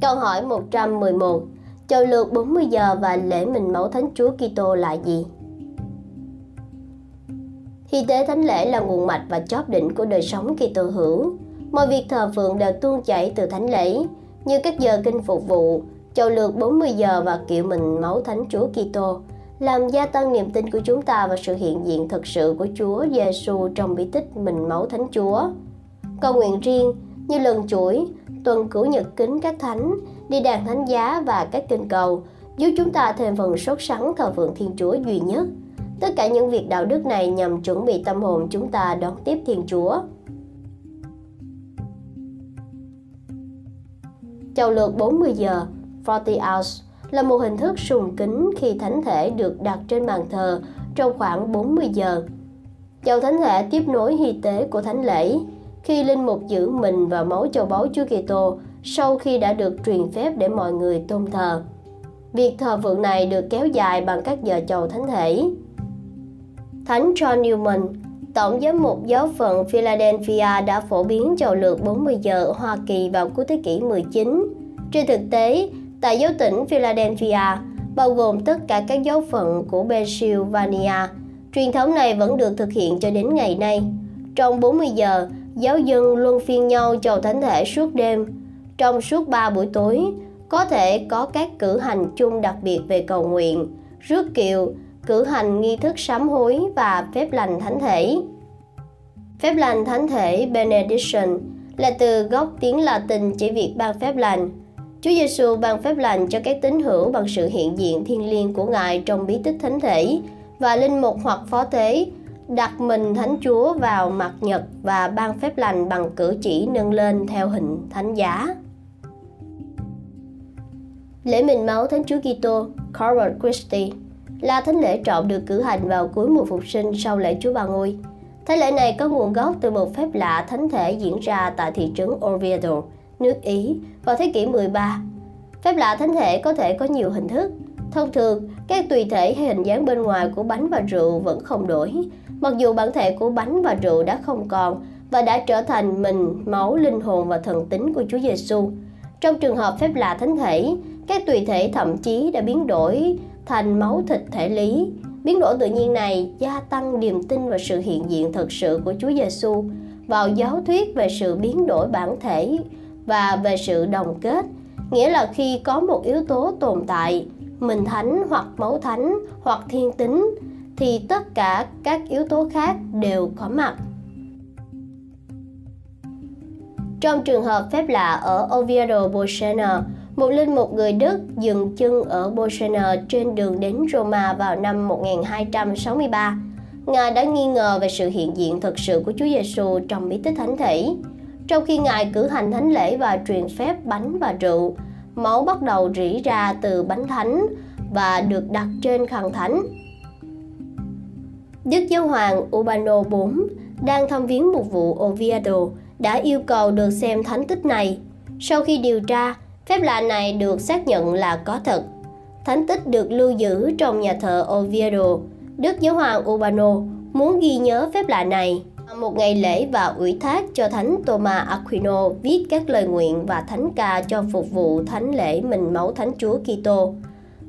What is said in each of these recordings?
Câu hỏi 111 Châu lược 40 giờ và lễ mình máu Thánh Chúa Kitô là gì? Hy tế thánh lễ là nguồn mạch và chóp đỉnh của đời sống Kitô hữu. Mọi việc thờ phượng đều tuôn chảy từ thánh lễ, như các giờ kinh phục vụ, châu lược 40 giờ và kiệu mình máu Thánh Chúa Kitô, làm gia tăng niềm tin của chúng ta vào sự hiện diện thực sự của Chúa Giêsu trong bí tích mình máu Thánh Chúa. Cầu nguyện riêng như lần chuỗi, tuần cửu nhật kính các thánh, đi đàn thánh giá và các kinh cầu, giúp chúng ta thêm phần sốt sắng thờ phượng Thiên Chúa duy nhất. Tất cả những việc đạo đức này nhằm chuẩn bị tâm hồn chúng ta đón tiếp Thiên Chúa. Chầu lượt 40 giờ, 40 hours, là một hình thức sùng kính khi thánh thể được đặt trên bàn thờ trong khoảng 40 giờ. Chầu thánh thể tiếp nối hy tế của thánh lễ, khi linh mục giữ mình và máu châu báu Chúa Kitô sau khi đã được truyền phép để mọi người tôn thờ. Việc thờ phượng này được kéo dài bằng các giờ chầu thánh thể. Thánh John Newman, Tổng giám mục giáo phận Philadelphia đã phổ biến chầu lượt 40 giờ ở Hoa Kỳ vào cuối thế kỷ 19. Trên thực tế, tại giáo tỉnh Philadelphia, bao gồm tất cả các giáo phận của Pennsylvania, truyền thống này vẫn được thực hiện cho đến ngày nay. Trong 40 giờ, giáo dân luân phiên nhau chầu thánh thể suốt đêm. Trong suốt 3 buổi tối, có thể có các cử hành chung đặc biệt về cầu nguyện, rước kiệu, cử hành nghi thức sám hối và phép lành thánh thể. Phép lành thánh thể benediction là từ gốc tiếng Latin chỉ việc ban phép lành. Chúa Giêsu ban phép lành cho các tín hữu bằng sự hiện diện thiêng liêng của Ngài trong bí tích thánh thể và linh mục hoặc phó tế đặt mình Thánh Chúa vào mặt nhật và ban phép lành bằng cử chỉ nâng lên theo hình thánh giá. Lễ mình máu Thánh Chúa Kitô Corpus Christi là thánh lễ trọn được cử hành vào cuối mùa phục sinh sau lễ Chúa Ba Ngôi. Thánh lễ này có nguồn gốc từ một phép lạ thánh thể diễn ra tại thị trấn Oviedo, nước Ý vào thế kỷ 13. Phép lạ thánh thể có thể có nhiều hình thức. Thông thường, các tùy thể hay hình dáng bên ngoài của bánh và rượu vẫn không đổi, mặc dù bản thể của bánh và rượu đã không còn và đã trở thành mình, máu, linh hồn và thần tính của Chúa Giêsu. Trong trường hợp phép lạ thánh thể, các tùy thể thậm chí đã biến đổi thành máu thịt thể lý. Biến đổi tự nhiên này gia tăng niềm tin và sự hiện diện thực sự của Chúa Giêsu vào giáo thuyết về sự biến đổi bản thể và về sự đồng kết, nghĩa là khi có một yếu tố tồn tại, mình thánh hoặc máu thánh hoặc thiên tính thì tất cả các yếu tố khác đều có mặt. Trong trường hợp phép lạ ở Oviedo Bolsena, một linh mục người Đức dừng chân ở Bolsena trên đường đến Roma vào năm 1263. Ngài đã nghi ngờ về sự hiện diện thực sự của Chúa Giêsu trong bí tích thánh thể. Trong khi Ngài cử hành thánh lễ và truyền phép bánh và rượu, máu bắt đầu rỉ ra từ bánh thánh và được đặt trên khăn thánh. Đức Giáo hoàng Urbano IV đang thăm viếng một vụ Oviedo đã yêu cầu được xem thánh tích này. Sau khi điều tra, phép lạ này được xác nhận là có thật. Thánh tích được lưu giữ trong nhà thờ Oviedo. Đức Giáo hoàng Urbano muốn ghi nhớ phép lạ này một ngày lễ và ủy thác cho Thánh Thomas Aquino viết các lời nguyện và thánh ca cho phục vụ thánh lễ mình máu Thánh Chúa Kitô.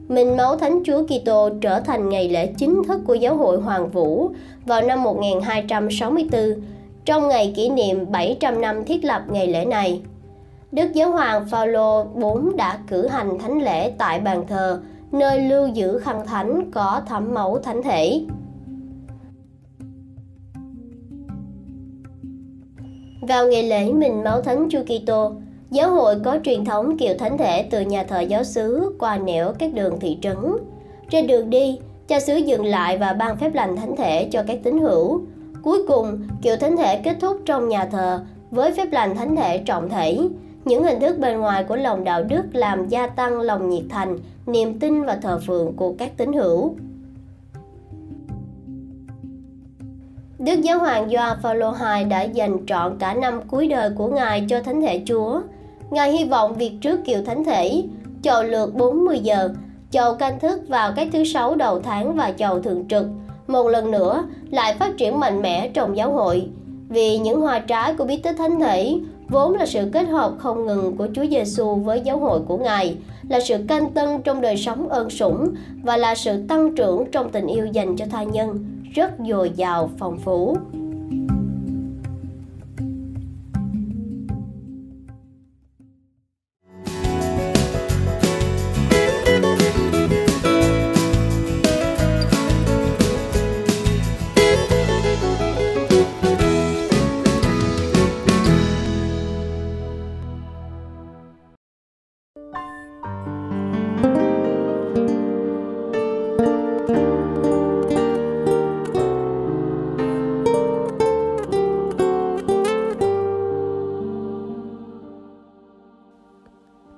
Minh máu Thánh Chúa Kitô trở thành ngày lễ chính thức của Giáo hội Hoàng Vũ vào năm 1264, trong ngày kỷ niệm 700 năm thiết lập ngày lễ này. Đức Giáo hoàng Phaolô IV đã cử hành thánh lễ tại bàn thờ, nơi lưu giữ khăn thánh có thẩm mẫu thánh thể. Vào ngày lễ mình máu thánh Chúa Kitô, giáo hội có truyền thống kiệu thánh thể từ nhà thờ giáo xứ qua nẻo các đường thị trấn. Trên đường đi, cha xứ dừng lại và ban phép lành thánh thể cho các tín hữu. Cuối cùng, kiệu thánh thể kết thúc trong nhà thờ với phép lành thánh thể trọng thể. Những hình thức bên ngoài của lòng đạo đức làm gia tăng lòng nhiệt thành, niềm tin và thờ phượng của các tín hữu. Đức Giáo hoàng Gioan Phaolô II đã dành trọn cả năm cuối đời của Ngài cho Thánh thể Chúa. Ngài hy vọng việc trước kiều Thánh thể, chầu lượt 40 giờ, chầu canh thức vào các thứ sáu đầu tháng và chầu thường trực, một lần nữa lại phát triển mạnh mẽ trong giáo hội. Vì những hoa trái của bí tích thánh thể vốn là sự kết hợp không ngừng của Chúa Giêsu với giáo hội của Ngài, là sự canh tân trong đời sống ơn sủng và là sự tăng trưởng trong tình yêu dành cho tha nhân rất dồi dào phong phú.